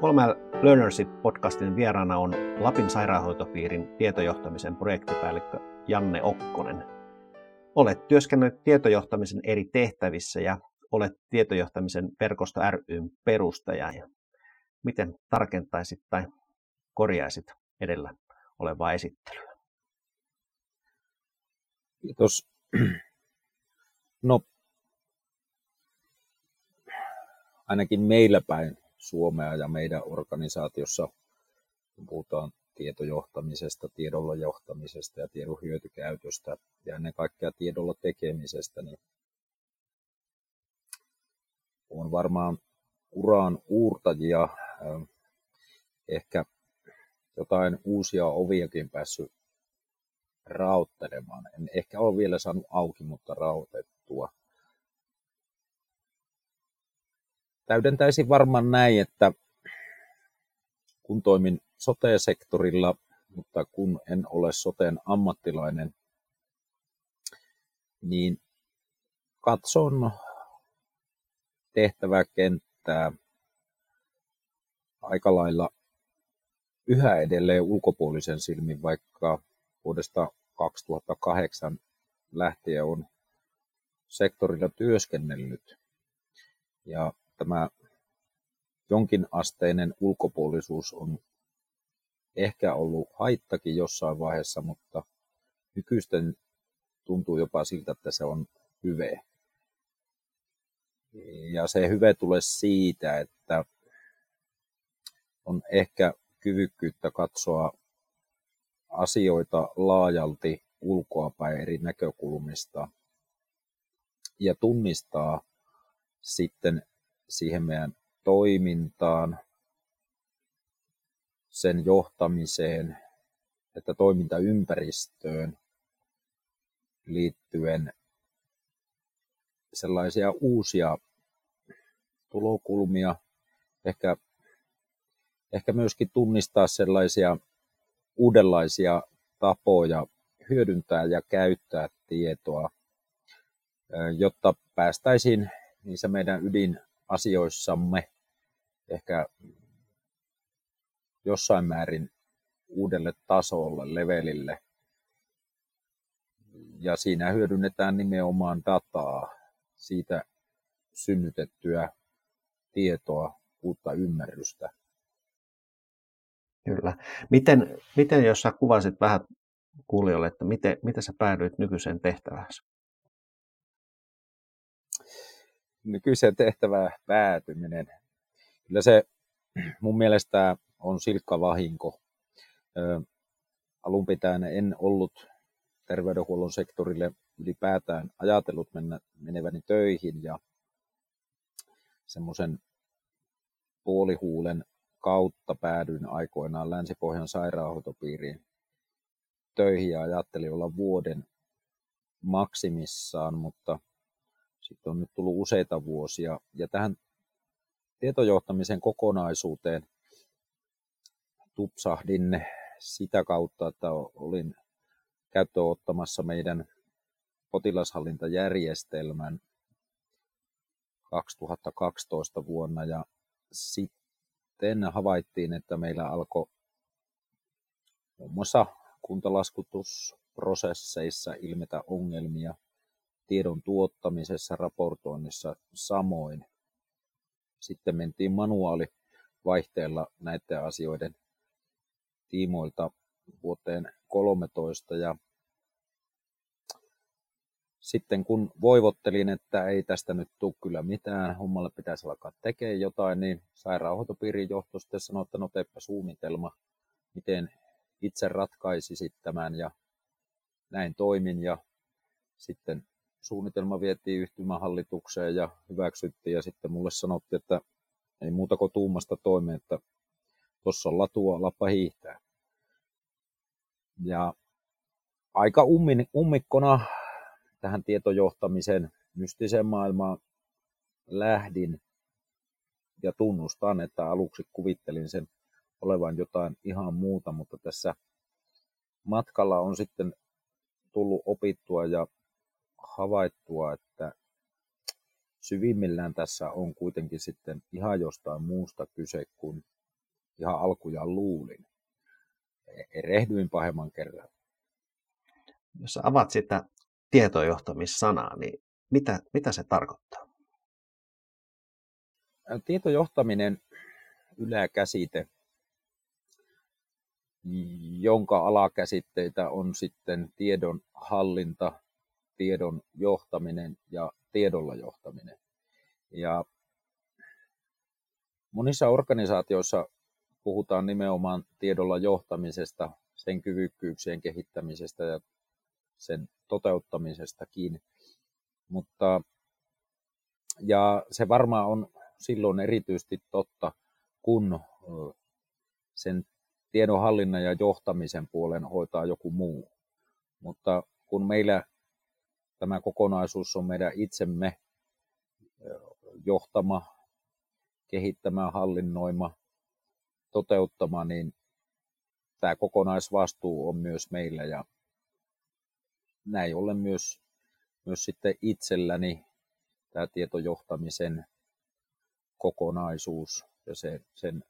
Kolme Learnership-podcastin vieraana on Lapin sairaanhoitopiirin tietojohtamisen projektipäällikkö Janne Okkonen. Olet työskennellyt tietojohtamisen eri tehtävissä ja olet tietojohtamisen verkosto ryn perustaja. Miten tarkentaisit tai korjaisit edellä olevaa esittelyä? Kiitos. No, ainakin meillä päin Suomea ja meidän organisaatiossa, kun puhutaan tietojohtamisesta, tiedolla johtamisesta ja tiedon hyötykäytöstä ja ennen kaikkea tiedolla tekemisestä, niin on varmaan uraan uurtajia, ehkä jotain uusia oviakin päässyt rauttelemaan. En ehkä ole vielä saanut auki, mutta rautettua. Täydentäisin varmaan näin, että kun toimin sote-sektorilla, mutta kun en ole soteen ammattilainen, niin katson tehtävää kenttää aika lailla yhä edelleen ulkopuolisen silmin, vaikka vuodesta 2008 lähtien on sektorilla työskennellyt. Ja tämä jonkinasteinen ulkopuolisuus on ehkä ollut haittakin jossain vaiheessa, mutta nykyisten tuntuu jopa siltä, että se on hyve. Ja se hyve tulee siitä, että on ehkä kyvykkyyttä katsoa asioita laajalti ulkoapäin eri näkökulmista ja tunnistaa sitten siihen meidän toimintaan, sen johtamiseen, että toimintaympäristöön liittyen sellaisia uusia tulokulmia, ehkä, ehkä myöskin tunnistaa sellaisia uudenlaisia tapoja hyödyntää ja käyttää tietoa, jotta päästäisiin niissä meidän ydinasioissamme ehkä jossain määrin uudelle tasolle, levelille. Ja siinä hyödynnetään nimenomaan dataa, siitä synnytettyä tietoa, uutta ymmärrystä. Kyllä. Miten, miten jos sä kuvasit vähän kuulijoille, että miten, miten sä päädyit nykyiseen tehtävään? Nykyiseen tehtävään päätyminen. Kyllä se mun mielestä on silkka vahinko. alun pitäen en ollut terveydenhuollon sektorille ylipäätään ajatellut mennä, meneväni töihin ja semmoisen puolihuulen kautta päädyin aikoinaan Länsi-Pohjan sairaanhoitopiiriin töihin ja ajattelin olla vuoden maksimissaan, mutta sitten on nyt tullut useita vuosia. Ja tähän tietojohtamisen kokonaisuuteen tupsahdin sitä kautta, että olin käyttöön ottamassa meidän potilashallintajärjestelmän 2012 vuonna ja sitten havaittiin, että meillä alkoi muun muassa kuntalaskutusprosesseissa ilmetä ongelmia tiedon tuottamisessa, raportoinnissa samoin. Sitten mentiin manuaalivaihteella näiden asioiden tiimoilta vuoteen 13 ja sitten kun voivottelin, että ei tästä nyt tule kyllä mitään, hommalle pitäisi alkaa tekemään jotain, niin sairaanhoitopiirin johto sitten sanoi, että no teepä suunnitelma, miten itse ratkaisisit tämän ja näin toimin ja sitten suunnitelma vietiin yhtymähallitukseen ja hyväksyttiin ja sitten mulle sanottiin, että ei muuta kuin tuumasta toimeen, että tuossa on latua, lappa hiihtää. Ja aika ummin, ummikkona tähän tietojohtamisen mystiseen maailmaan lähdin ja tunnustan, että aluksi kuvittelin sen olevan jotain ihan muuta, mutta tässä matkalla on sitten tullut opittua ja havaittua, että syvimmillään tässä on kuitenkin sitten ihan jostain muusta kyse kuin ihan alkujaan luulin. Erehdyin pahemman kerran. Jos avaat sitä tietojohtamissanaa, niin mitä, mitä se tarkoittaa? Tietojohtaminen yläkäsite, jonka alakäsitteitä on sitten tiedon hallinta, tiedon johtaminen ja tiedolla johtaminen. Ja monissa organisaatioissa puhutaan nimenomaan tiedolla johtamisesta, sen kyvykkyyksien kehittämisestä ja sen toteuttamisestakin. Mutta, ja se varmaan on silloin erityisesti totta, kun sen tiedonhallinnan ja johtamisen puolen hoitaa joku muu. Mutta kun meillä tämä kokonaisuus on meidän itsemme johtama, kehittämä, hallinnoima, toteuttama, niin tämä kokonaisvastuu on myös meillä ja näin ollen myös, myös sitten itselläni tämä tietojohtamisen kokonaisuus ja se, sen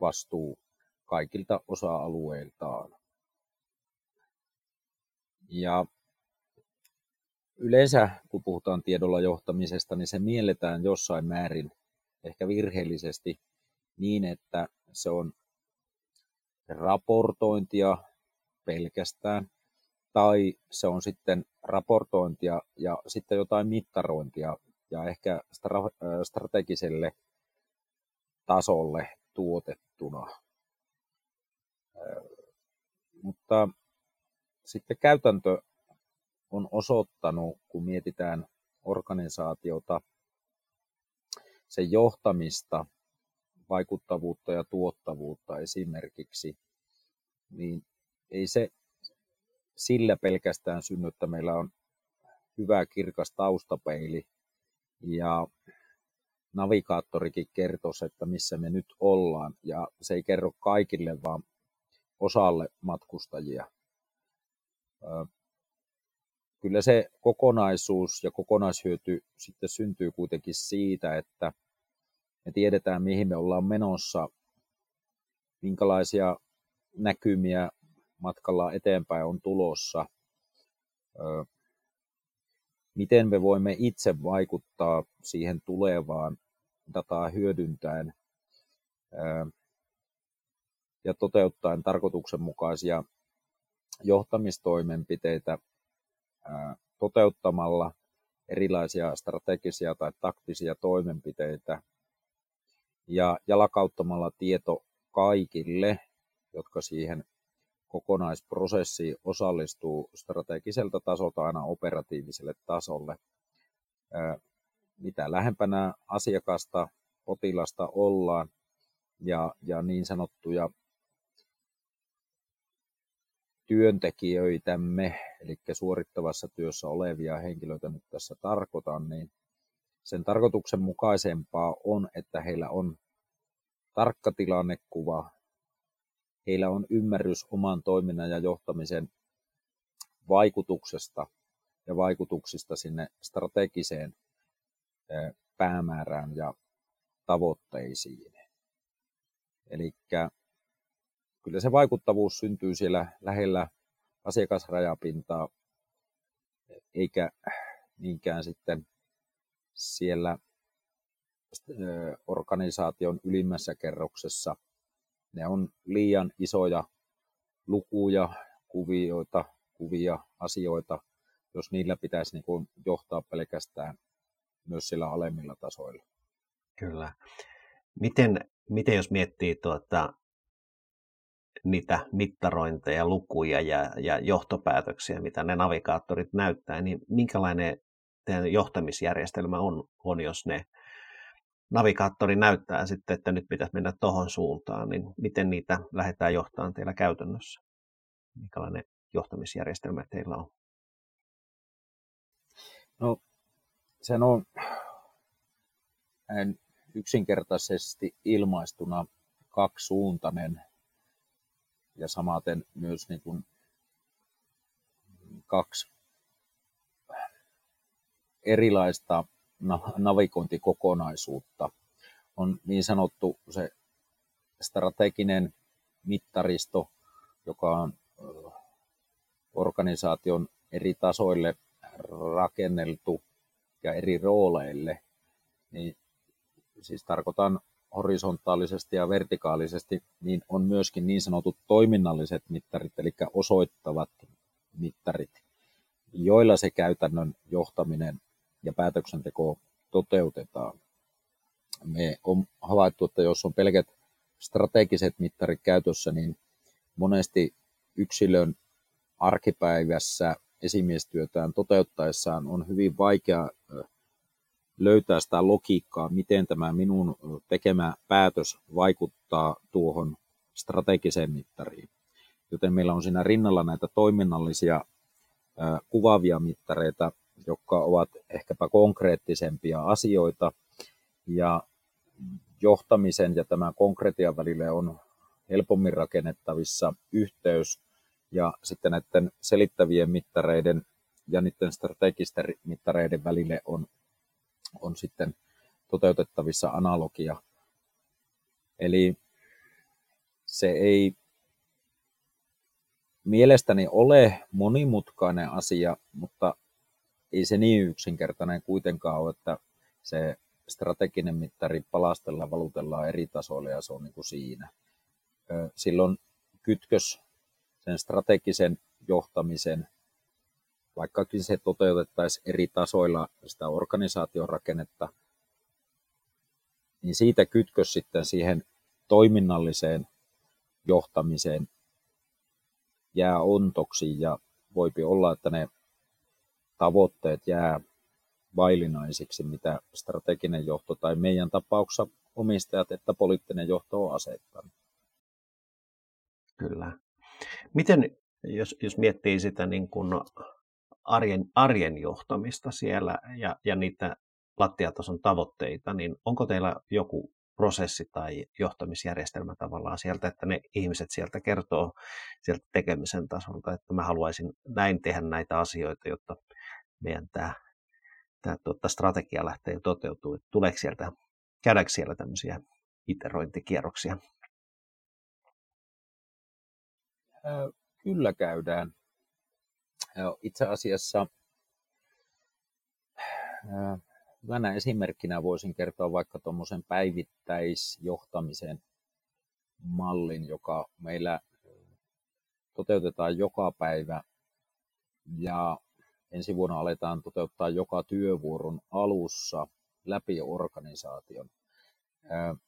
vastuu kaikilta osa-alueiltaan. Ja yleensä, kun puhutaan tiedolla johtamisesta, niin se mielletään jossain määrin ehkä virheellisesti niin, että se on raportointia pelkästään, tai se on sitten raportointia ja sitten jotain mittarointia ja ehkä strategiselle tasolle tuotettuna. Mutta sitten käytäntö on osoittanut, kun mietitään organisaatiota, sen johtamista, vaikuttavuutta ja tuottavuutta esimerkiksi, niin ei se sillä pelkästään synny, että meillä on hyvä kirkas taustapeili ja navigaattorikin kertoisi, että missä me nyt ollaan. Ja se ei kerro kaikille, vaan osalle matkustajia. Kyllä se kokonaisuus ja kokonaishyöty sitten syntyy kuitenkin siitä, että me tiedetään, mihin me ollaan menossa, minkälaisia näkymiä matkalla eteenpäin on tulossa, miten me voimme itse vaikuttaa siihen tulevaan dataa hyödyntäen ja toteuttaen tarkoituksenmukaisia johtamistoimenpiteitä toteuttamalla erilaisia strategisia tai taktisia toimenpiteitä ja jalakauttamalla tieto kaikille, jotka siihen kokonaisprosessiin osallistuu strategiselta tasolta aina operatiiviselle tasolle. Mitä lähempänä asiakasta, potilasta ollaan ja, ja niin sanottuja työntekijöitämme, eli suorittavassa työssä olevia henkilöitä nyt tässä tarkoitan, niin sen tarkoituksenmukaisempaa on, että heillä on tarkka tilannekuva, heillä on ymmärrys oman toiminnan ja johtamisen vaikutuksesta ja vaikutuksista sinne strategiseen päämäärään ja tavoitteisiin. Eli kyllä se vaikuttavuus syntyy siellä lähellä asiakasrajapintaa, eikä niinkään sitten siellä organisaation ylimmässä kerroksessa. Ne on liian isoja lukuja, kuvioita, kuvia, asioita, jos niillä pitäisi niin kuin johtaa pelkästään myös sillä alemmilla tasoilla. Kyllä. Miten, miten jos miettii tuota, niitä mittarointeja, lukuja ja, ja johtopäätöksiä, mitä ne navigaattorit näyttää, niin minkälainen teidän johtamisjärjestelmä on, on jos ne navigaattori näyttää sitten, että nyt pitäisi mennä tuohon suuntaan, niin miten niitä lähdetään johtamaan teillä käytännössä? Minkälainen johtamisjärjestelmä teillä on? No, se on yksinkertaisesti ilmaistuna kaksisuuntainen ja samaten myös niin kuin kaksi erilaista navigointikokonaisuutta. On niin sanottu se strateginen mittaristo, joka on organisaation eri tasoille rakenneltu ja eri rooleille, niin siis tarkoitan horisontaalisesti ja vertikaalisesti, niin on myöskin niin sanotut toiminnalliset mittarit, eli osoittavat mittarit, joilla se käytännön johtaminen ja päätöksenteko toteutetaan. Me on havaittu, että jos on pelkät strategiset mittarit käytössä, niin monesti yksilön arkipäivässä esimiestyötään toteuttaessaan on hyvin vaikea löytää sitä logiikkaa, miten tämä minun tekemä päätös vaikuttaa tuohon strategiseen mittariin. Joten meillä on siinä rinnalla näitä toiminnallisia kuvaavia mittareita, jotka ovat ehkäpä konkreettisempia asioita. Ja johtamisen ja tämän konkretian välille on helpommin rakennettavissa yhteys ja sitten näiden selittävien mittareiden ja niiden strategisten mittareiden välille on, on sitten toteutettavissa analogia. Eli se ei mielestäni ole monimutkainen asia, mutta ei se niin yksinkertainen kuitenkaan ole, että se strateginen mittari palastellaan, valutellaan eri tasoille ja se on niin kuin siinä. Silloin kytkös sen strategisen johtamisen, vaikkakin se toteutettaisiin eri tasoilla sitä organisaation rakennetta, niin siitä kytkös sitten siihen toiminnalliseen johtamiseen jää ontoksi ja voipi olla, että ne tavoitteet jää vaillinaisiksi, mitä strateginen johto tai meidän tapauksessa omistajat että poliittinen johto on asettanut. Kyllä. Miten, jos, jos miettii sitä niin kuin arjen, arjen johtamista siellä ja, ja niitä lattiatason tavoitteita, niin onko teillä joku prosessi tai johtamisjärjestelmä tavallaan sieltä, että ne ihmiset sieltä kertoo sieltä tekemisen tasolta, että mä haluaisin näin tehdä näitä asioita, jotta meidän tämä, tämä tuota, strategia lähtee toteutumaan. Tuleeko sieltä, käydäänkö siellä tämmöisiä iterointikierroksia? Kyllä käydään. Itse asiassa hyvänä esimerkkinä voisin kertoa vaikka tuommoisen päivittäisjohtamisen mallin, joka meillä toteutetaan joka päivä ja ensi vuonna aletaan toteuttaa joka työvuoron alussa läpi organisaation.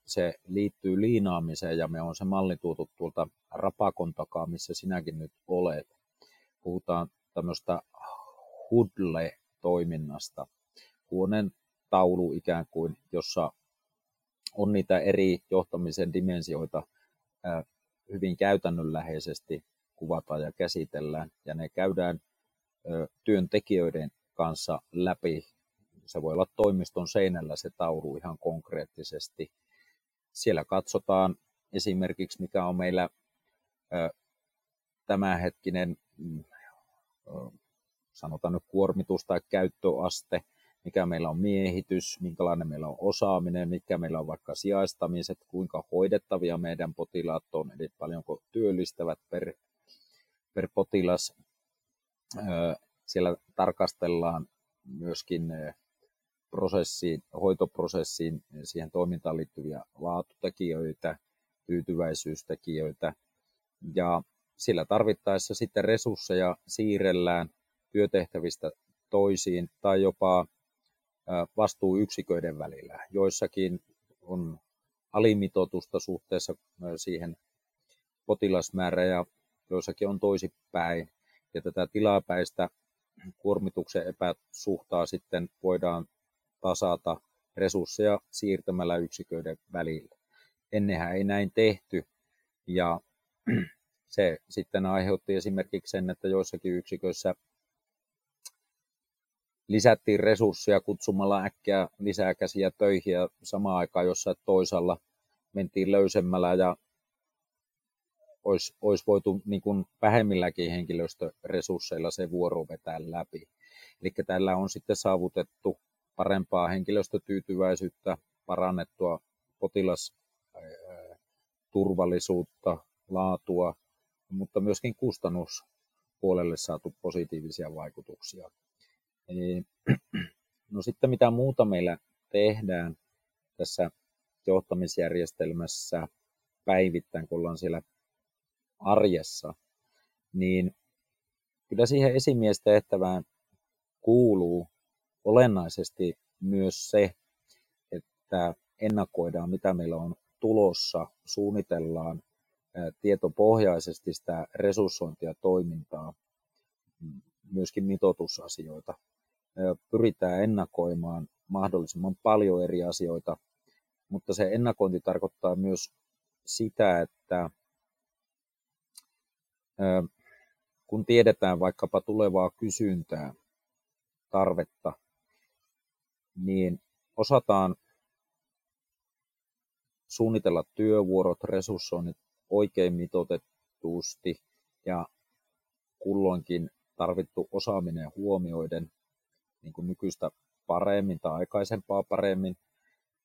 Se liittyy liinaamiseen ja me on se malli tuotu tuolta Rapakon takaa, missä sinäkin nyt olet. Puhutaan tämmöistä Hudle-toiminnasta. Huoneen taulu ikään kuin, jossa on niitä eri johtamisen dimensioita hyvin käytännönläheisesti kuvataan ja käsitellään, ja ne käydään työntekijöiden kanssa läpi. Se voi olla toimiston seinällä se taulu ihan konkreettisesti. Siellä katsotaan esimerkiksi, mikä on meillä tämänhetkinen, mm, sanotaan nyt kuormitus tai käyttöaste, mikä meillä on miehitys, minkälainen meillä on osaaminen, mikä meillä on vaikka sijaistamiset, kuinka hoidettavia meidän potilaat on, eli paljonko työllistävät per, per potilas. Siellä tarkastellaan myöskin prosessiin, hoitoprosessiin, siihen toimintaan liittyviä laatutekijöitä, tyytyväisyystekijöitä, ja sillä tarvittaessa sitten resursseja siirrellään työtehtävistä toisiin tai jopa vastuuyksiköiden välillä. Joissakin on alimitoitusta suhteessa siihen potilasmäärään ja joissakin on toisipäin. Ja tätä tilapäistä kuormituksen epäsuhtaa sitten voidaan tasata resursseja siirtämällä yksiköiden välillä. Ennenhän ei näin tehty ja se sitten aiheutti esimerkiksi sen, että joissakin yksiköissä lisättiin resursseja kutsumalla äkkiä lisää käsiä töihin ja samaan aikaan jossain toisalla mentiin löysemmällä ja olisi, olisi voitu niin kuin vähemmilläkin henkilöstöresursseilla se vuoro vetää läpi. Eli tällä on sitten saavutettu parempaa henkilöstötyytyväisyyttä, parannettua potilas turvallisuutta, laatua, mutta myöskin kustannuspuolelle saatu positiivisia vaikutuksia. No sitten mitä muuta meillä tehdään tässä johtamisjärjestelmässä päivittäin, kun ollaan siellä arjessa, niin kyllä siihen esimiestehtävään kuuluu olennaisesti myös se, että ennakoidaan, mitä meillä on tulossa, suunnitellaan tietopohjaisesti sitä resurssointia toimintaa, myöskin mitoitusasioita. Pyritään ennakoimaan mahdollisimman paljon eri asioita, mutta se ennakointi tarkoittaa myös sitä, että kun tiedetään vaikkapa tulevaa kysyntää, tarvetta, niin osataan suunnitella työvuorot, resurssoinnit oikein mitoitetusti ja kulloinkin tarvittu osaaminen huomioiden niin kuin nykyistä paremmin tai aikaisempaa paremmin,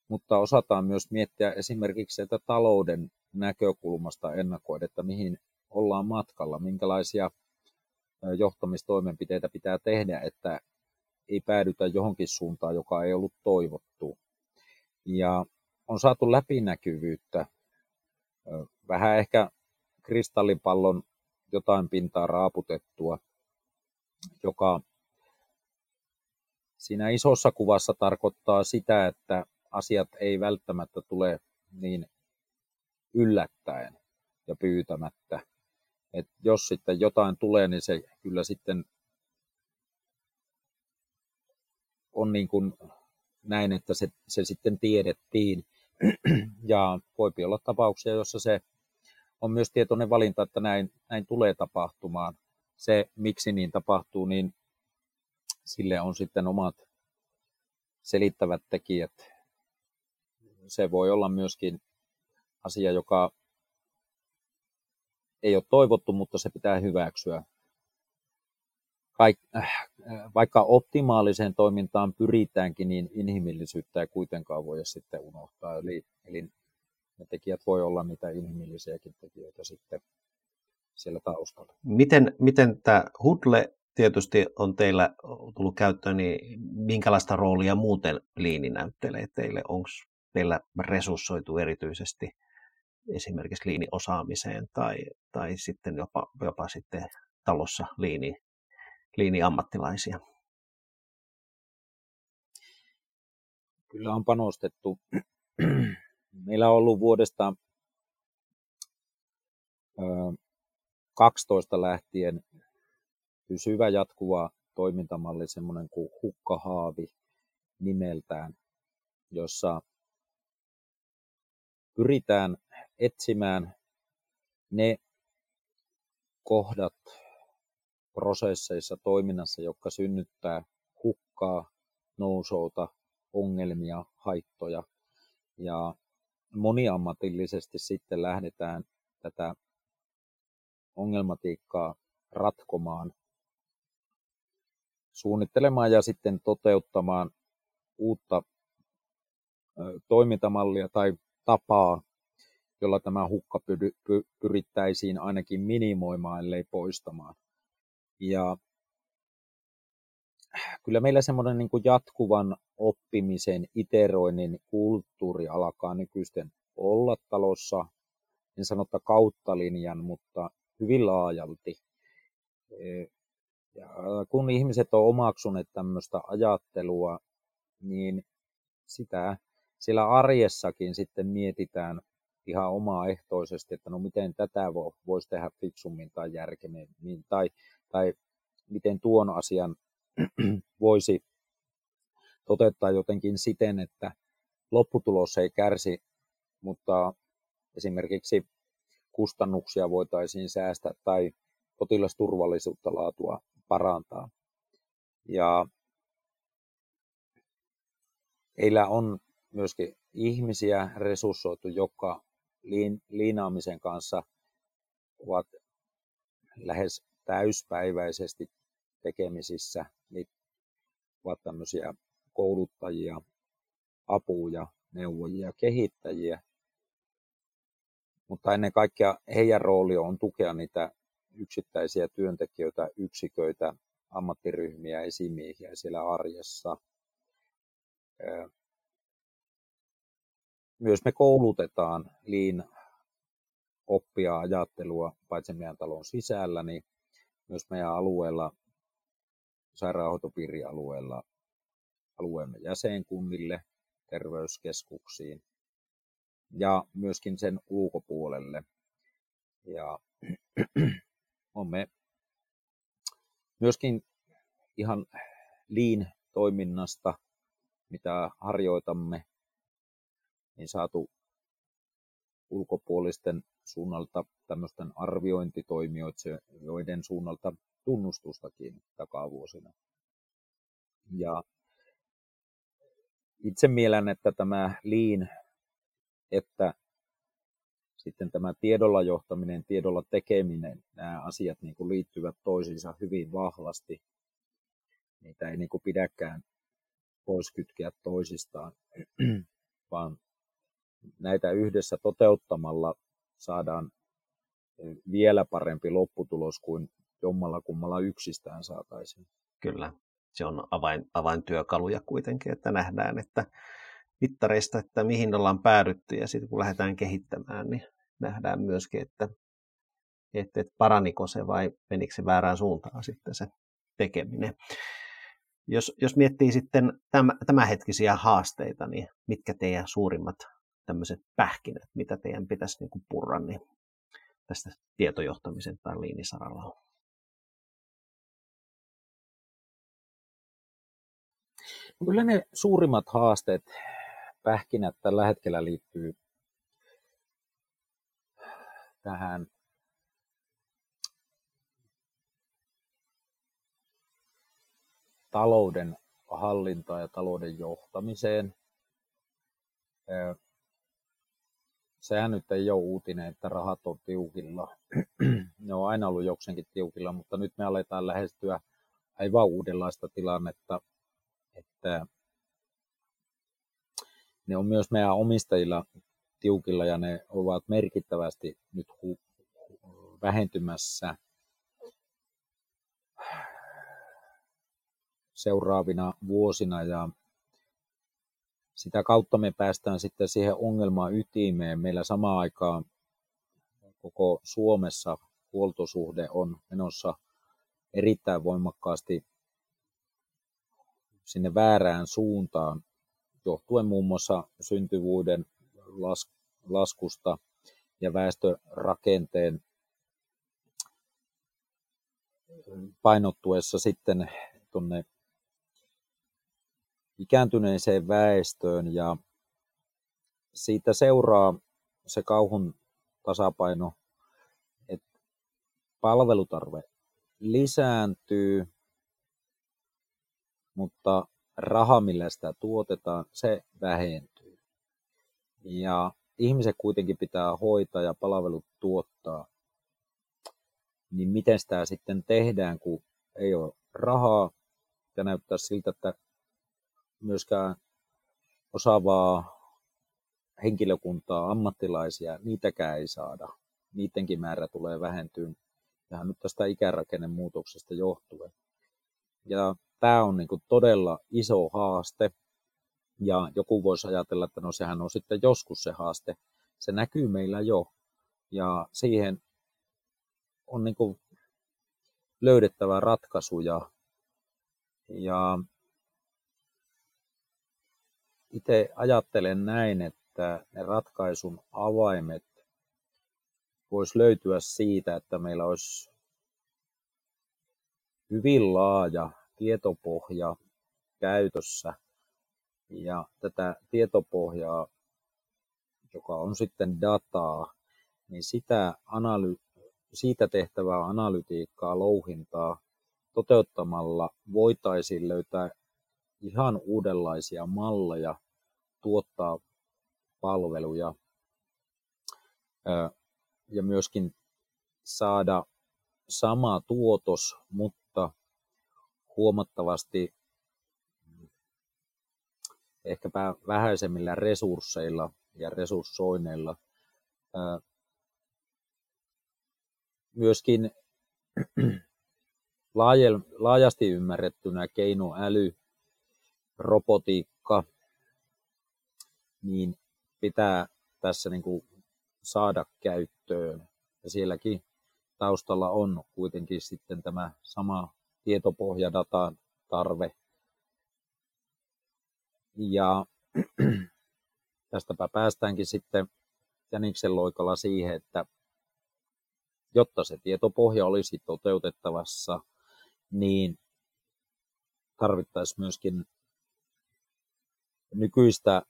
mutta osataan myös miettiä esimerkiksi että talouden näkökulmasta ennakoida, että mihin ollaan matkalla, minkälaisia johtamistoimenpiteitä pitää tehdä, että ei päädytä johonkin suuntaan, joka ei ollut toivottu. Ja on saatu läpinäkyvyyttä, vähän ehkä kristallipallon jotain pintaa raaputettua, joka siinä isossa kuvassa tarkoittaa sitä, että asiat ei välttämättä tule niin yllättäen ja pyytämättä. Et jos sitten jotain tulee, niin se kyllä sitten on niin kuin näin, että se, se sitten tiedettiin. Ja voi olla tapauksia, jossa se on myös tietoinen valinta, että näin, näin tulee tapahtumaan. Se, miksi niin tapahtuu, niin sille on sitten omat selittävät tekijät. Se voi olla myöskin asia, joka ei ole toivottu, mutta se pitää hyväksyä. Kaik, äh, vaikka optimaaliseen toimintaan pyritäänkin, niin inhimillisyyttä ei kuitenkaan voi sitten unohtaa. Eli, eli ne tekijät voi olla niitä inhimillisiäkin tekijöitä sitten siellä taustalla. Miten, miten tämä Hudle tietysti on teillä tullut käyttöön, niin minkälaista roolia muuten liini näyttelee teille? Onko teillä resurssoitu erityisesti esimerkiksi liiniosaamiseen tai, tai sitten jopa, jopa sitten talossa liini, liiniammattilaisia? Kyllä on panostettu. Meillä on ollut vuodesta 12 lähtien pysyvä jatkuva toimintamalli, semmoinen kuin hukkahaavi nimeltään, jossa pyritään etsimään ne kohdat prosesseissa, toiminnassa, jotka synnyttää hukkaa, nousouta, ongelmia, haittoja. Ja moniammatillisesti sitten lähdetään tätä ongelmatiikkaa ratkomaan, suunnittelemaan ja sitten toteuttamaan uutta toimintamallia tai tapaa, jolla tämä hukka pyrittäisiin ainakin minimoimaan, ellei poistamaan. Ja kyllä meillä semmoinen niin jatkuvan oppimisen, iteroinnin kulttuuri alkaa nykyisten olla talossa, en sanotta kautta linjan, mutta hyvin laajalti. E, ja kun ihmiset on omaksuneet tämmöistä ajattelua, niin sitä siellä arjessakin sitten mietitään ihan omaehtoisesti, että no miten tätä voisi tehdä fiksummin tai järkemmin, tai, tai miten tuon asian voisi toteuttaa jotenkin siten, että lopputulos ei kärsi, mutta esimerkiksi kustannuksia voitaisiin säästää tai potilasturvallisuutta laatua parantaa. Ja heillä on myöskin ihmisiä resurssoitu, jotka liinaamisen kanssa ovat lähes täyspäiväisesti tekemisissä, niin ovat tämmöisiä kouluttajia, apuja, neuvojia, kehittäjiä. mutta ennen kaikkea heidän rooli on tukea niitä yksittäisiä työntekijöitä, yksiköitä, ammattiryhmiä, esimiehiä siellä arjessa. Myös me koulutetaan liin oppia ajattelua paitsi meidän talon sisällä, niin myös meidän alueella, sairaanhoitopiirialueella, alueemme jäsenkunnille, terveyskeskuksiin ja myöskin sen ulkopuolelle. Ja on me myöskin ihan liin toiminnasta, mitä harjoitamme, niin saatu ulkopuolisten suunnalta tämmöisten arviointitoimijoiden suunnalta tunnustustakin takavuosina. Ja itse mielen, että tämä liin, että sitten tämä tiedolla johtaminen, tiedolla tekeminen, nämä asiat niin kuin liittyvät toisiinsa hyvin vahvasti. Niitä ei niin kuin pidäkään pois kytkeä toisistaan, vaan näitä yhdessä toteuttamalla saadaan vielä parempi lopputulos kuin jommalla kummalla yksistään saataisiin. Kyllä, se on avain, avaintyökaluja kuitenkin, että nähdään, että mittareista, että mihin ollaan päädytty ja sitten kun lähdetään kehittämään, niin nähdään myöskin, että, että, että paraniko se vai menikö se väärään suuntaan sitten se tekeminen. Jos, jos miettii sitten täm, tämänhetkisiä haasteita, niin mitkä teidän suurimmat tämmöiset pähkinät, mitä teidän pitäisi niin kuin purra, niin tästä tietojohtamisen tai liinisaralla on? Kyllä ne suurimmat haasteet, pähkinät tällä hetkellä liittyy tähän. Talouden hallintaan ja talouden johtamiseen. Sehän nyt ei ole uutinen, että rahat on tiukilla. ne on aina ollut jokseenkin tiukilla, mutta nyt me aletaan lähestyä aivan uudenlaista tilannetta, että ne on myös meidän omistajilla tiukilla ja ne ovat merkittävästi nyt hu- vähentymässä seuraavina vuosina ja sitä kautta me päästään sitten siihen ongelmaan ytimeen. Meillä samaan aikaan koko Suomessa huoltosuhde on menossa erittäin voimakkaasti sinne väärään suuntaan, johtuen muun muassa syntyvyyden laskusta ja väestörakenteen painottuessa sitten tuonne ikääntyneeseen väestöön. Ja siitä seuraa se kauhun tasapaino, että palvelutarve lisääntyy, mutta raha, millä sitä tuotetaan, se vähentyy. Ja ihmiset kuitenkin pitää hoitaa ja palvelut tuottaa. Niin miten sitä sitten tehdään, kun ei ole rahaa ja näyttää siltä, että myöskään osaavaa henkilökuntaa, ammattilaisia, niitäkään ei saada. Niidenkin määrä tulee vähentyä ihan nyt tästä ikärakennemuutoksesta johtuen. Ja tämä on niin todella iso haaste. Ja joku voisi ajatella, että no sehän on sitten joskus se haaste. Se näkyy meillä jo. Ja siihen on niin löydettävä ratkaisuja. Ja itse ajattelen näin, että ne ratkaisun avaimet voisi löytyä siitä, että meillä olisi hyvin laaja tietopohja käytössä. Ja tätä tietopohjaa, joka on sitten dataa, niin sitä analy- siitä tehtävää analytiikkaa, louhintaa toteuttamalla voitaisiin löytää ihan uudenlaisia malleja tuottaa palveluja. Ja myöskin saada sama tuotos, mutta huomattavasti ehkäpä vähäisemmillä resursseilla ja resurssoineilla. myöskin laajasti ymmärrettynä keinoäly, robotiikka, niin pitää tässä niin kuin saada käyttöön. Ja sielläkin taustalla on kuitenkin sitten tämä sama tietopohjadatan tarve. Ja tästäpä päästäänkin sitten Jäniksen loikalla siihen, että jotta se tietopohja olisi toteutettavassa, niin tarvittaisiin myöskin nykyistä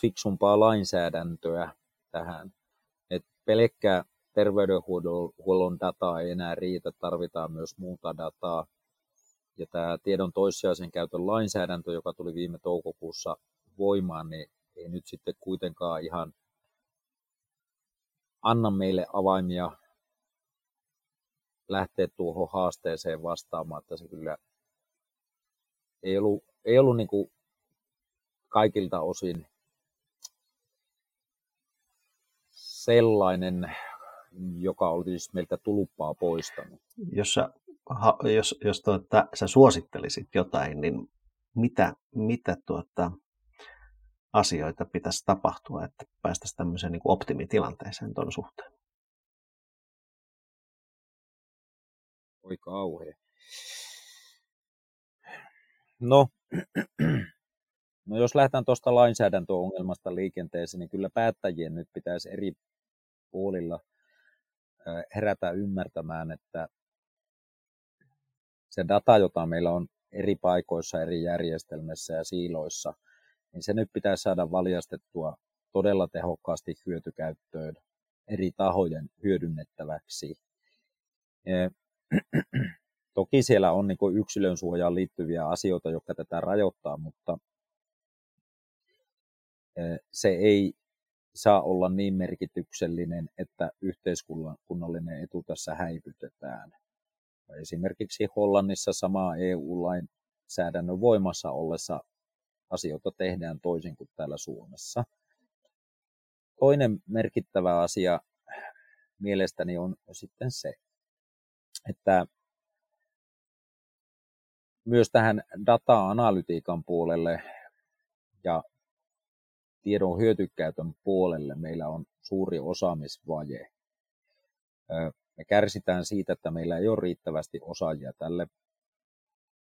fiksumpaa lainsäädäntöä tähän. Et pelkkä terveydenhuollon dataa ei enää riitä, tarvitaan myös muuta dataa. Ja tämä tiedon toissijaisen käytön lainsäädäntö, joka tuli viime toukokuussa voimaan, niin ei nyt sitten kuitenkaan ihan anna meille avaimia lähteä tuohon haasteeseen vastaamaan, että se kyllä ei ollut, ei ollut niin kuin kaikilta osin sellainen, joka olisi meiltä tuluppaa poistanut. Jos sä, jos, jos tuota, sä suosittelisit jotain, niin mitä, mitä tuota, asioita pitäisi tapahtua, että päästäisiin tämmöiseen niin optimitilanteeseen tuon suhteen? Oi kauhea. No, no jos lähdetään tuosta lainsäädäntöongelmasta liikenteeseen, niin kyllä päättäjien nyt pitäisi eri puolilla herätä ymmärtämään, että se data, jota meillä on eri paikoissa, eri järjestelmissä ja siiloissa, niin se nyt pitää saada valjastettua todella tehokkaasti hyötykäyttöön eri tahojen hyödynnettäväksi. Toki siellä on niin yksilön suojaan liittyviä asioita, jotka tätä rajoittaa, mutta se ei saa olla niin merkityksellinen, että yhteiskunnallinen etu tässä häivytetään. Esimerkiksi Hollannissa sama EU-lainsäädännön voimassa ollessa asioita tehdään toisin kuin täällä Suomessa. Toinen merkittävä asia mielestäni on sitten se, että myös tähän data-analytiikan puolelle ja tiedon hyötykäytön puolelle meillä on suuri osaamisvaje. Me kärsitään siitä, että meillä ei ole riittävästi osaajia tälle,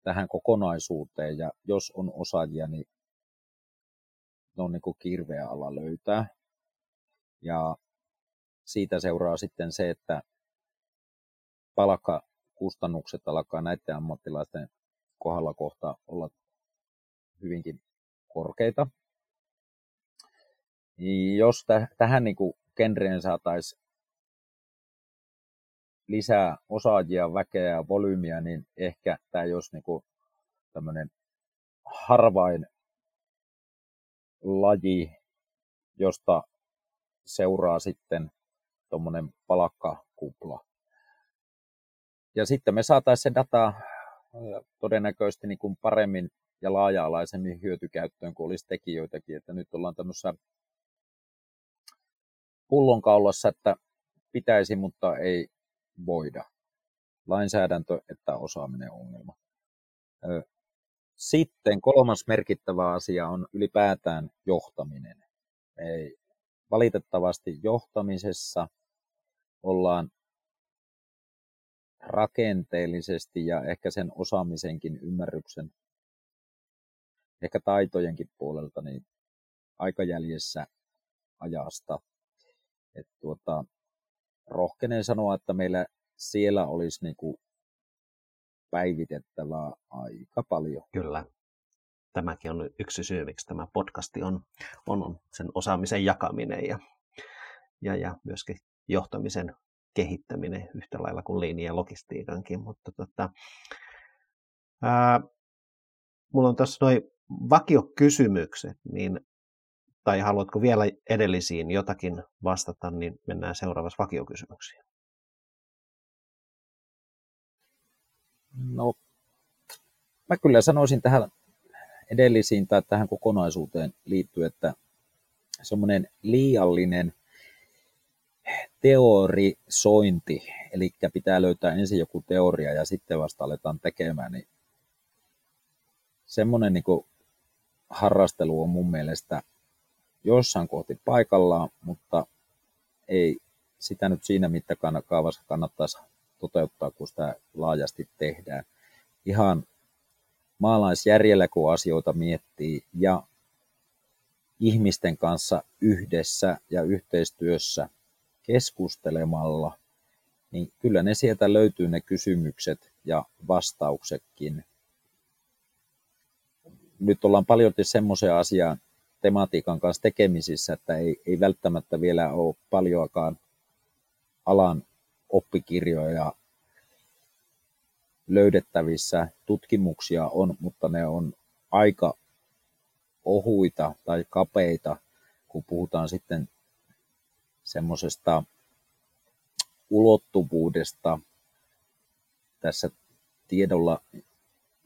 tähän kokonaisuuteen, ja jos on osaajia, niin ne on niin kuin kirveä alla löytää. Ja siitä seuraa sitten se, että palkkakustannukset alkaa näiden ammattilaisten kohdalla kohta olla hyvinkin korkeita. Jos tähän niin kuin genreen saataisiin lisää osaajia, väkeä ja volyymiä, niin ehkä tämä ei olisi niin kuin tämmöinen harvain laji, josta seuraa sitten tuommoinen palakkakupla. Ja sitten me saataisiin se data todennäköisesti niin kuin paremmin ja laaja-alaisemmin hyötykäyttöön, kun olisi tekijöitäkin, että nyt ollaan tämmöisessä pullonkaulassa, että pitäisi, mutta ei voida. Lainsäädäntö että osaaminen ongelma. Sitten kolmas merkittävä asia on ylipäätään johtaminen. Ei, valitettavasti johtamisessa ollaan rakenteellisesti ja ehkä sen osaamisenkin ymmärryksen, ehkä taitojenkin puolelta, niin aika jäljessä ajasta. Et tuota, rohkenen sanoa, että meillä siellä olisi niinku päivitettävää aika paljon. Kyllä. Tämäkin on yksi syy, miksi tämä podcasti on, on sen osaamisen jakaminen ja, ja, ja myöskin johtamisen kehittäminen yhtä lailla kuin linja- ja logistiikankin. Mutta tota, ää, mulla on tässä noin vakiokysymykset, niin, tai haluatko vielä edellisiin jotakin vastata, niin mennään seuraavassa vakiokysymyksiin. No, mä kyllä sanoisin tähän edellisiin tai tähän kokonaisuuteen liittyen, että semmoinen liiallinen teorisointi, eli pitää löytää ensin joku teoria ja sitten vasta aletaan tekemään, niin semmoinen niin harrastelu on mun mielestä jossain kohti paikallaan, mutta ei sitä nyt siinä mittakaavassa kannattaisi toteuttaa, kun sitä laajasti tehdään. Ihan maalaisjärjellä, kun asioita miettii ja ihmisten kanssa yhdessä ja yhteistyössä keskustelemalla, niin kyllä ne sieltä löytyy ne kysymykset ja vastauksetkin. Nyt ollaan paljon semmoisen asian tematiikan kanssa tekemisissä, että ei, ei välttämättä vielä ole paljoakaan alan oppikirjoja löydettävissä. Tutkimuksia on, mutta ne on aika ohuita tai kapeita, kun puhutaan sitten semmoisesta ulottuvuudesta tässä tiedolla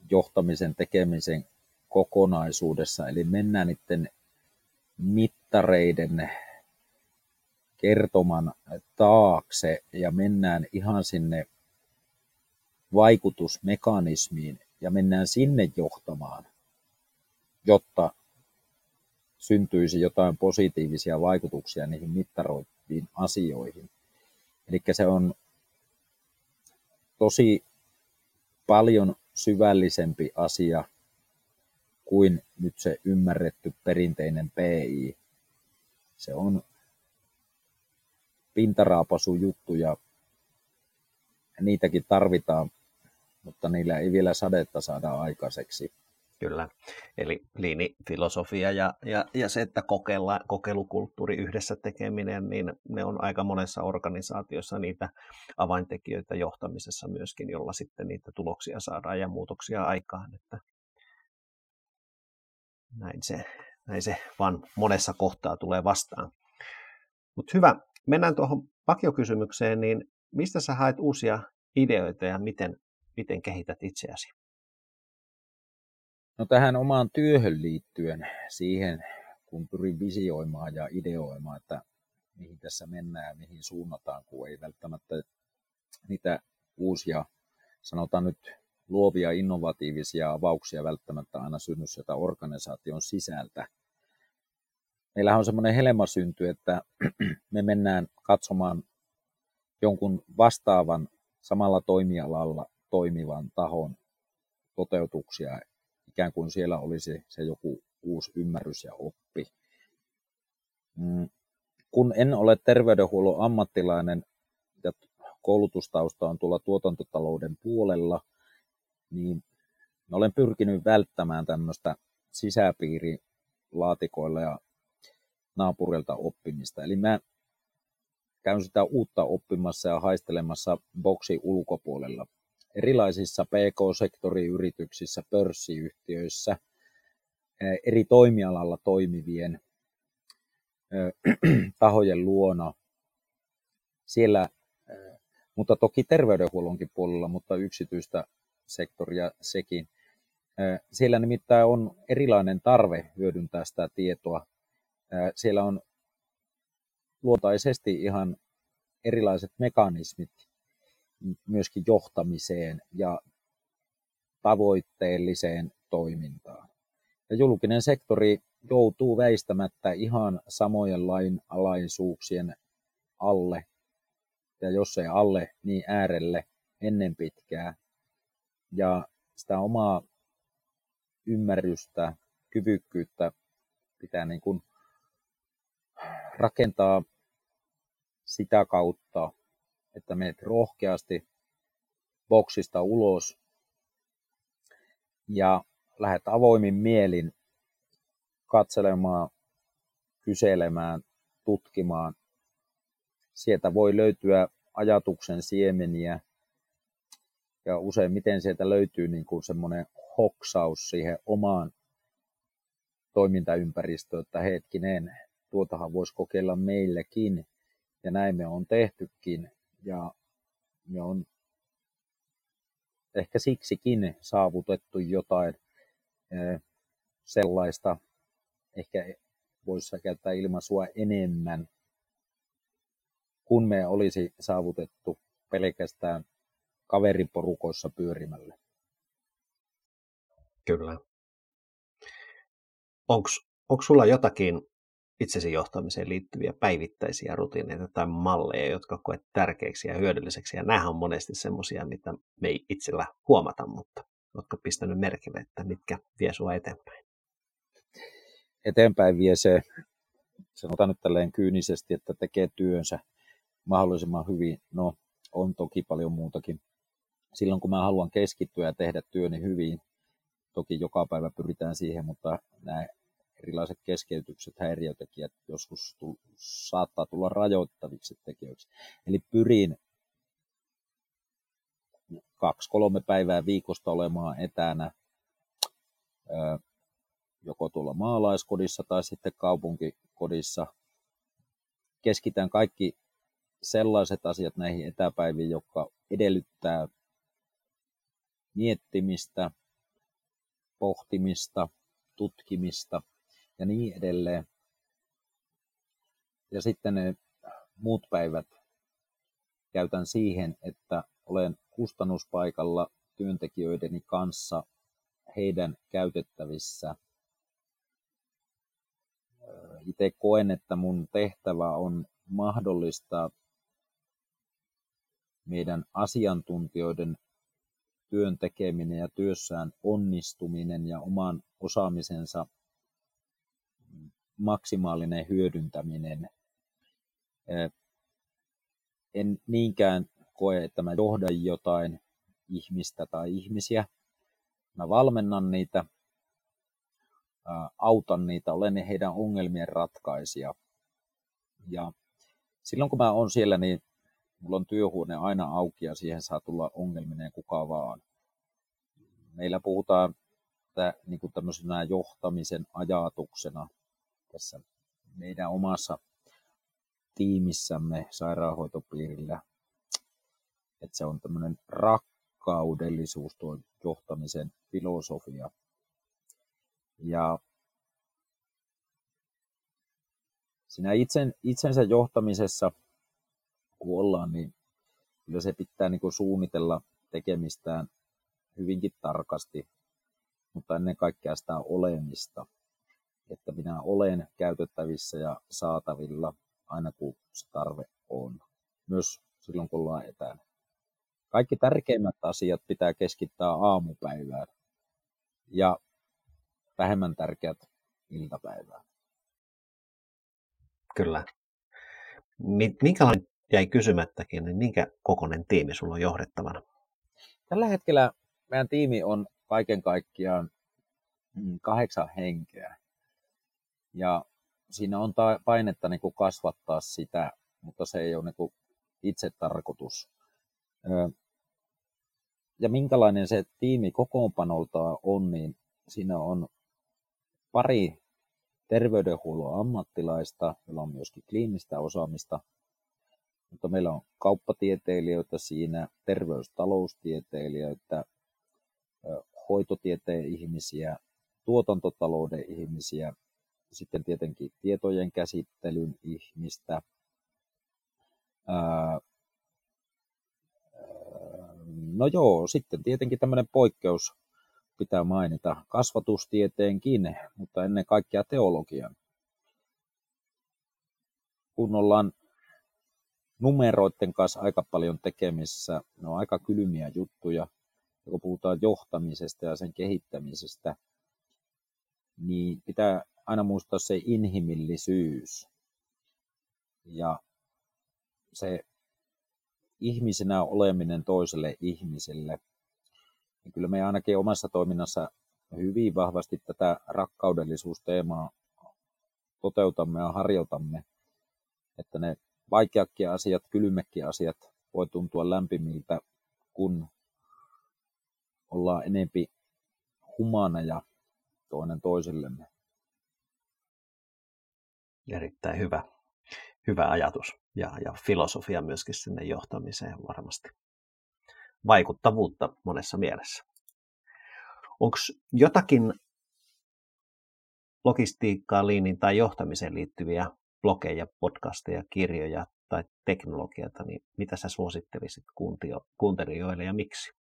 johtamisen tekemisen kokonaisuudessa. Eli mennään niiden mittareiden kertoman taakse ja mennään ihan sinne vaikutusmekanismiin ja mennään sinne johtamaan, jotta syntyisi jotain positiivisia vaikutuksia niihin mittaroiviin asioihin. Eli se on tosi paljon syvällisempi asia kuin nyt se ymmärretty perinteinen PI. Se on pintaraapasu juttu ja niitäkin tarvitaan, mutta niillä ei vielä sadetta saada aikaiseksi. Kyllä, eli liinifilosofia ja, ja, ja se, että kokeilla, kokeilukulttuuri yhdessä tekeminen, niin ne on aika monessa organisaatiossa niitä avaintekijöitä johtamisessa myöskin, jolla sitten niitä tuloksia saadaan ja muutoksia aikaan. Että näin se, näin se vaan monessa kohtaa tulee vastaan. Mutta hyvä, mennään tuohon pakiokysymykseen, niin mistä sä haet uusia ideoita ja miten, miten kehität itseäsi? No tähän omaan työhön liittyen, siihen kun pyrin visioimaan ja ideoimaan, että mihin tässä mennään ja mihin suunnataan, kun ei välttämättä niitä uusia, sanotaan nyt luovia, innovatiivisia avauksia välttämättä aina synny sieltä organisaation sisältä. Meillähän on semmoinen helma synty, että me mennään katsomaan jonkun vastaavan samalla toimialalla toimivan tahon toteutuksia, ikään kuin siellä olisi se joku uusi ymmärrys ja oppi. Mm, kun en ole terveydenhuollon ammattilainen ja koulutustausta on tuolla tuotantotalouden puolella, niin olen pyrkinyt välttämään tämmöistä sisäpiirilaatikoilla ja naapurilta oppimista. Eli mä käyn sitä uutta oppimassa ja haistelemassa boksi ulkopuolella. Erilaisissa PK-sektoriyrityksissä, pörssiyhtiöissä, eri toimialalla toimivien tahojen luona. Siellä, mutta toki terveydenhuollonkin puolella, mutta yksityistä sektoria sekin. Siellä nimittäin on erilainen tarve hyödyntää sitä tietoa. Siellä on luontaisesti ihan erilaiset mekanismit myöskin johtamiseen ja tavoitteelliseen toimintaan. Ja julkinen sektori joutuu väistämättä ihan samojen lain alaisuuksien alle, ja jos ei alle, niin äärelle ennen pitkää. Ja sitä omaa ymmärrystä, kyvykkyyttä pitää niin kuin rakentaa sitä kautta, että menet rohkeasti boksista ulos ja lähdet avoimin mielin katselemaan, kyselemään, tutkimaan. Sieltä voi löytyä ajatuksen siemeniä ja useimmiten sieltä löytyy niin kuin semmoinen hoksaus siihen omaan toimintaympäristöön, että hetkinen, tuotahan voisi kokeilla meillekin. Ja näin me on tehtykin. Ja me on ehkä siksikin saavutettu jotain sellaista, ehkä voisi käyttää ilmaisua enemmän kun me olisi saavutettu pelkästään kaveriporukoissa pyörimällä. Kyllä. Onko sulla jotakin itsesi johtamiseen liittyviä päivittäisiä rutiineita tai malleja, jotka koet tärkeiksi ja hyödylliseksi. Ja nämä on monesti semmoisia, mitä me ei itsellä huomata, mutta oletko pistänyt merkille, että mitkä vie sinua eteenpäin? Eteenpäin vie se, sanotaan nyt tälleen kyynisesti, että tekee työnsä mahdollisimman hyvin. No, on toki paljon muutakin. Silloin kun mä haluan keskittyä ja tehdä työni hyvin, toki joka päivä pyritään siihen, mutta nämä erilaiset keskeytykset, häiriötekijät joskus tu- saattaa tulla rajoittaviksi tekijöiksi. Eli pyrin kaksi-kolme päivää viikosta olemaan etänä joko tuolla maalaiskodissa tai sitten kaupunkikodissa. Keskitän kaikki sellaiset asiat näihin etäpäiviin, jotka edellyttää miettimistä, pohtimista, tutkimista ja niin edelleen. Ja sitten ne muut päivät käytän siihen, että olen kustannuspaikalla työntekijöideni kanssa heidän käytettävissä. Itse koen, että mun tehtävä on mahdollistaa meidän asiantuntijoiden työn tekeminen ja työssään onnistuminen ja oman osaamisensa maksimaalinen hyödyntäminen. En niinkään koe, että mä johdan jotain ihmistä tai ihmisiä. Mä valmennan niitä, autan niitä, olen heidän ongelmien ratkaisija. Ja silloin kun mä oon siellä, niin mulla on työhuone aina auki ja siihen saa tulla ongelminen kuka vaan. Meillä puhutaan että niin kuin tämmöisenä johtamisen ajatuksena tässä meidän omassa tiimissämme sairaanhoitopiirillä, että se on tämmöinen rakkaudellisuus tuo johtamisen filosofia. Ja siinä itsen, itsensä johtamisessa, kun ollaan, niin kyllä se pitää niin kuin suunnitella tekemistään hyvinkin tarkasti, mutta ennen kaikkea sitä olemista että minä olen käytettävissä ja saatavilla aina kun se tarve on, myös silloin kun ollaan etänä. Kaikki tärkeimmät asiat pitää keskittää aamupäivään ja vähemmän tärkeät iltapäivään. Kyllä. Minkälainen jäi kysymättäkin, niin minkä kokoinen tiimi sulla on johdettavana? Tällä hetkellä meidän tiimi on kaiken kaikkiaan mm, kahdeksan henkeä. Ja siinä on painetta niin kuin kasvattaa sitä, mutta se ei ole niin kuin itse tarkoitus. Ja minkälainen se tiimi kokoonpanolta on, niin siinä on pari terveydenhuollon ammattilaista, joilla on myöskin kliinistä osaamista, mutta meillä on kauppatieteilijöitä siinä, terveystaloustieteilijöitä, hoitotieteen ihmisiä, tuotantotalouden ihmisiä, sitten tietenkin tietojen käsittelyn ihmistä, no joo, sitten tietenkin tämmöinen poikkeus pitää mainita, kasvatustieteenkin, mutta ennen kaikkea teologian. Kun ollaan numeroiden kanssa aika paljon tekemissä, ne on aika kylmiä juttuja, ja kun puhutaan johtamisesta ja sen kehittämisestä, niin pitää aina muistaa se inhimillisyys ja se ihmisenä oleminen toiselle ihmiselle. Niin kyllä me ainakin omassa toiminnassa hyvin vahvasti tätä rakkaudellisuusteemaa toteutamme ja harjoitamme, että ne vaikeakin asiat, kylmäkin asiat voi tuntua lämpimiltä, kun ollaan enempi humaneja toinen toisillemme. Erittäin hyvä, hyvä ajatus ja, ja filosofia myöskin sinne johtamiseen varmasti. Vaikuttavuutta monessa mielessä. Onko jotakin logistiikkaan, liinin tai johtamiseen liittyviä blogeja, podcasteja, kirjoja tai teknologiata, niin mitä sä suosittelisit kuuntelijoille ja miksi?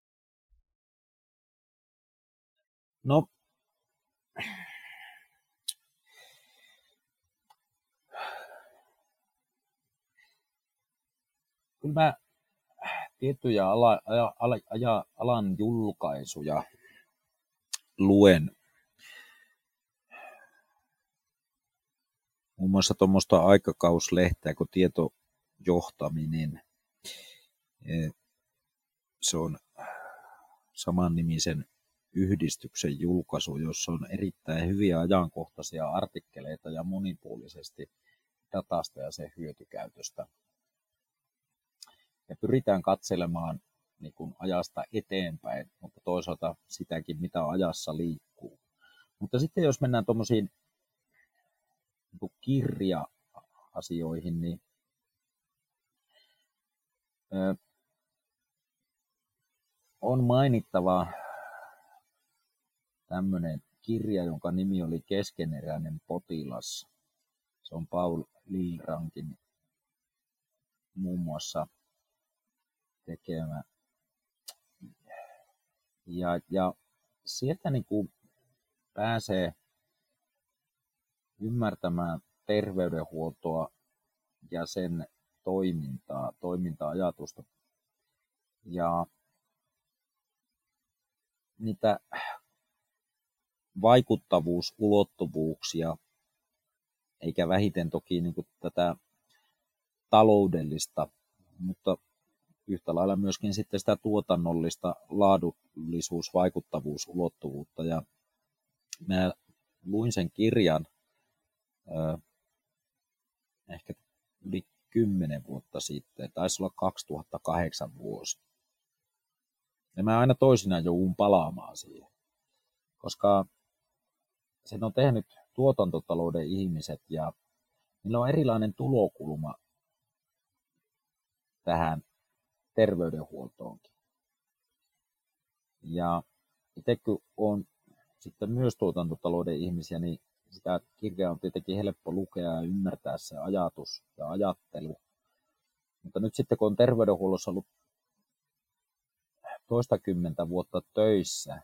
No, kyllä mä tiettyjä ala, ala, ala, alan julkaisuja luen. Muun muassa tuommoista aikakauslehteä kuin tietojohtaminen. E, se on saman nimisen yhdistyksen julkaisu, jossa on erittäin hyviä ajankohtaisia artikkeleita ja monipuolisesti datasta ja sen hyötykäytöstä ja pyritään katselemaan niin kuin ajasta eteenpäin, mutta toisaalta sitäkin, mitä ajassa liikkuu. Mutta sitten jos mennään tuommoisiin niin kirja-asioihin, niin on mainittava tämmöinen kirja, jonka nimi oli Keskeneräinen potilas. Se on Paul Lilrankin muun muassa tekemä. Ja, ja sieltä niin kuin pääsee ymmärtämään terveydenhuoltoa ja sen toimintaa, toiminta-ajatusta. Ja niitä vaikuttavuusulottuvuuksia, eikä vähiten toki niin kuin tätä taloudellista, mutta yhtä lailla myöskin sitten sitä tuotannollista laadullisuus, vaikuttavuus, ulottuvuutta. Ja mä luin sen kirjan ehkä yli kymmenen vuotta sitten, taisi olla 2008 vuosi. Ja mä aina toisinaan joudun palaamaan siihen, koska sen on tehnyt tuotantotalouden ihmiset ja niillä on erilainen tulokulma tähän terveydenhuoltoonkin. Ja itse kun olen sitten myös tuotantotalouden ihmisiä, niin sitä kirjaa on tietenkin helppo lukea ja ymmärtää se ajatus ja ajattelu. Mutta nyt sitten kun on terveydenhuollossa ollut toistakymmentä vuotta töissä,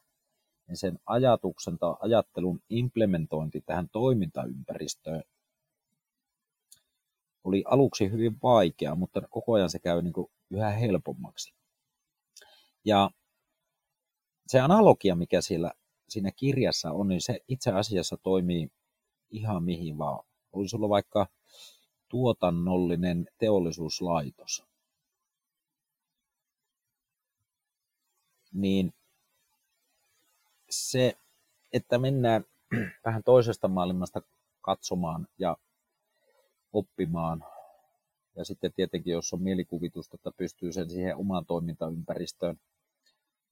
niin sen ajatuksen tai ajattelun implementointi tähän toimintaympäristöön oli aluksi hyvin vaikea, mutta koko ajan se käy niin kuin yhä helpommaksi. Ja se analogia, mikä siellä, siinä kirjassa on, niin se itse asiassa toimii ihan mihin vaan. Olisi ollut vaikka tuotannollinen teollisuuslaitos. Niin se, että mennään vähän toisesta maailmasta katsomaan ja oppimaan ja sitten tietenkin, jos on mielikuvitusta, että pystyy sen siihen omaan toimintaympäristöön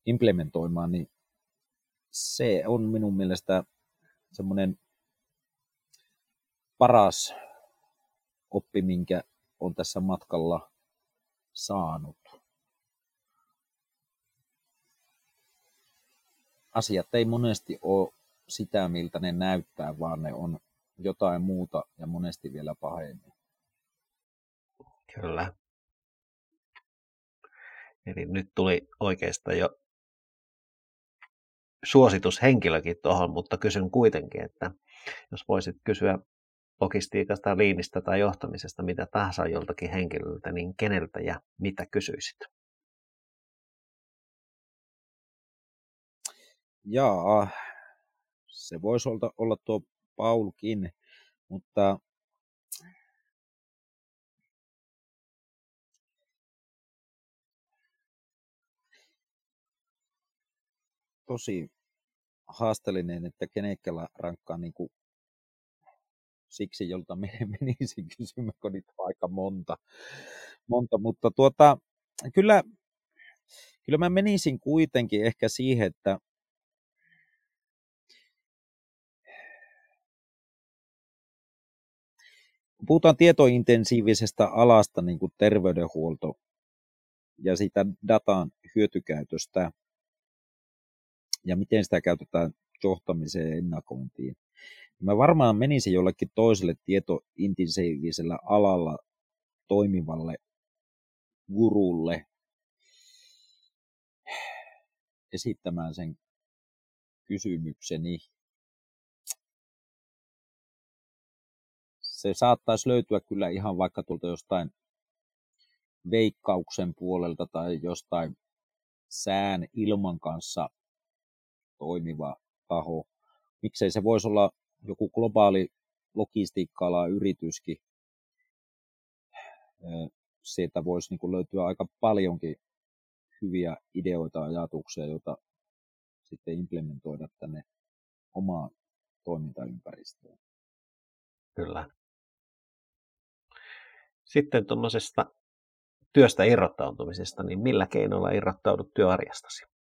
implementoimaan, niin se on minun mielestä semmoinen paras oppi, minkä on tässä matkalla saanut. Asiat ei monesti ole sitä, miltä ne näyttää, vaan ne on jotain muuta ja monesti vielä pahemmin. Kyllä. Eli nyt tuli oikeastaan jo suositushenkilökin tuohon, mutta kysyn kuitenkin, että jos voisit kysyä logistiikasta, liinistä tai johtamisesta mitä tahansa joltakin henkilöltä, niin keneltä ja mitä kysyisit? Jaa, se voisi olla, olla tuo Paulkin, mutta tosi haasteellinen, että kenekellä rankkaa niin kuin siksi, jolta menisin kysymään, kun niitä on aika monta. monta. Mutta tuota, kyllä, kyllä mä menisin kuitenkin ehkä siihen, että kun puhutaan tietointensiivisestä alasta, niin kuin terveydenhuolto ja sitä datan hyötykäytöstä, ja miten sitä käytetään johtamiseen ja ennakointiin. Mä varmaan menisin jollekin toiselle tietointensiivisellä alalla toimivalle gurulle esittämään sen kysymykseni. Se saattaisi löytyä kyllä ihan vaikka tuolta jostain veikkauksen puolelta tai jostain sään ilman kanssa toimiva taho. Miksei se voisi olla joku globaali logistiikka yrityskin. Sieltä voisi niin löytyä aika paljonkin hyviä ideoita ja ajatuksia, joita sitten implementoida tänne omaan toimintaympäristöön. Kyllä. Sitten tuommoisesta työstä irrottautumisesta, niin millä keinoilla irrottaudut työarjestasi?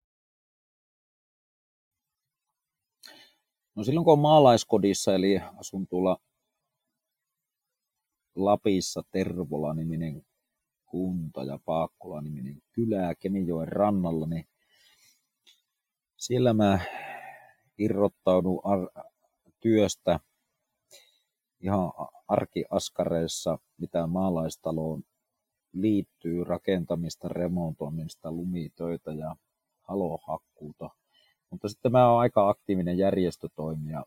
No silloin kun on maalaiskodissa, eli asun tuolla Lapissa Tervola-niminen kunta ja Paakkula-niminen kylä Kemijoen rannalla, niin siellä mä irrottaudun ar- työstä ihan arkiaskareissa, mitä maalaistaloon liittyy, rakentamista, remontoimista, lumitöitä ja halohakkuuta. Mutta sitten mä oon aika aktiivinen järjestötoimija.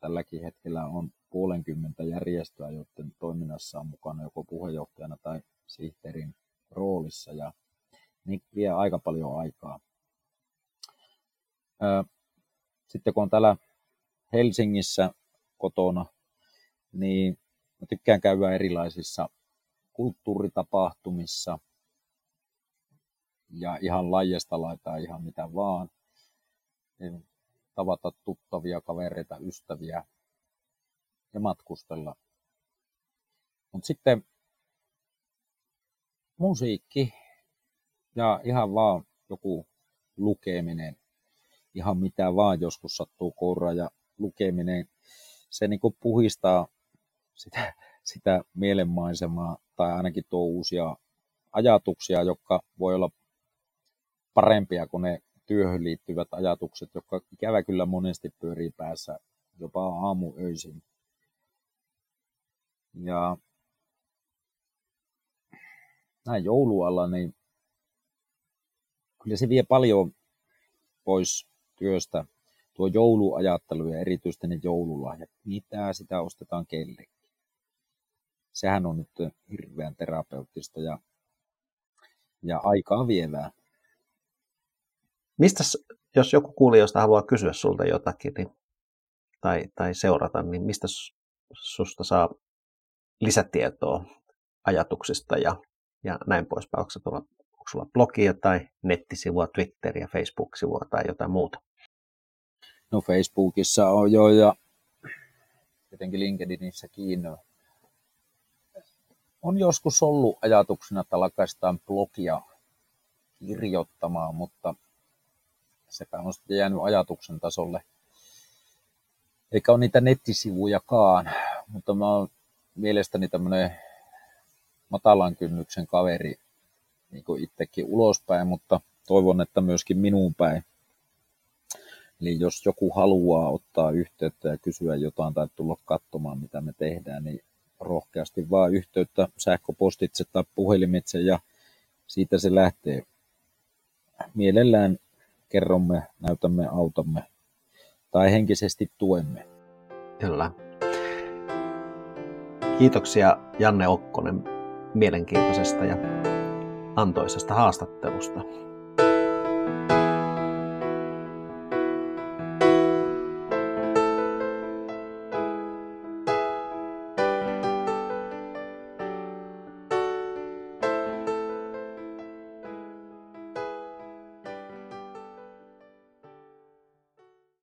Tälläkin hetkellä on puolenkymmentä järjestöä, joiden toiminnassa on mukana joko puheenjohtajana tai sihteerin roolissa ja niin vie aika paljon aikaa. Sitten kun on täällä Helsingissä kotona, niin mä tykkään käydä erilaisissa kulttuuritapahtumissa ja ihan laajasta laitaa ihan mitä vaan. Niin tavata tuttavia, kavereita, ystäviä ja matkustella. Mutta sitten musiikki ja ihan vaan joku lukeminen, ihan mitä vaan joskus sattuu koura ja lukeminen, se niin puhistaa sitä, sitä mielenmaisemaa tai ainakin tuo uusia ajatuksia, jotka voi olla parempia kuin ne työhön liittyvät ajatukset, jotka ikävä kyllä monesti pyörii päässä jopa aamuöisin. Ja näin joulualla, niin kyllä se vie paljon pois työstä tuo jouluajattelu ja erityisesti ne joululahjat. Mitä sitä ostetaan kellekin. Sehän on nyt hirveän terapeuttista ja, ja aikaa vievää. Mistä, jos joku kuulijoista haluaa kysyä sulta jotakin niin, tai, tai seurata, niin mistä susta saa lisätietoa ajatuksista ja ja näin poispäin. Onko, tuolla, onko sulla blogia tai nettisivua, Twitteriä, Facebook-sivua tai jotain muuta? No Facebookissa on jo ja jotenkin LinkedInissä kiinno. On joskus ollut ajatuksena, että lakaistaan blogia kirjoittamaan, mutta sepä on sitten jäänyt ajatuksen tasolle. Eikä ole niitä nettisivujakaan, mutta mä oon mielestäni tämmöinen matalan kynnyksen kaveri niin kuin itsekin ulospäin, mutta toivon, että myöskin minuun päin. Eli jos joku haluaa ottaa yhteyttä ja kysyä jotain tai tulla katsomaan, mitä me tehdään, niin rohkeasti vaan yhteyttä sähköpostitse tai puhelimitse ja siitä se lähtee. Mielellään kerromme, näytämme, autamme tai henkisesti tuemme. Kyllä. Kiitoksia Janne Okkonen mielenkiintoisesta ja antoisesta haastattelusta.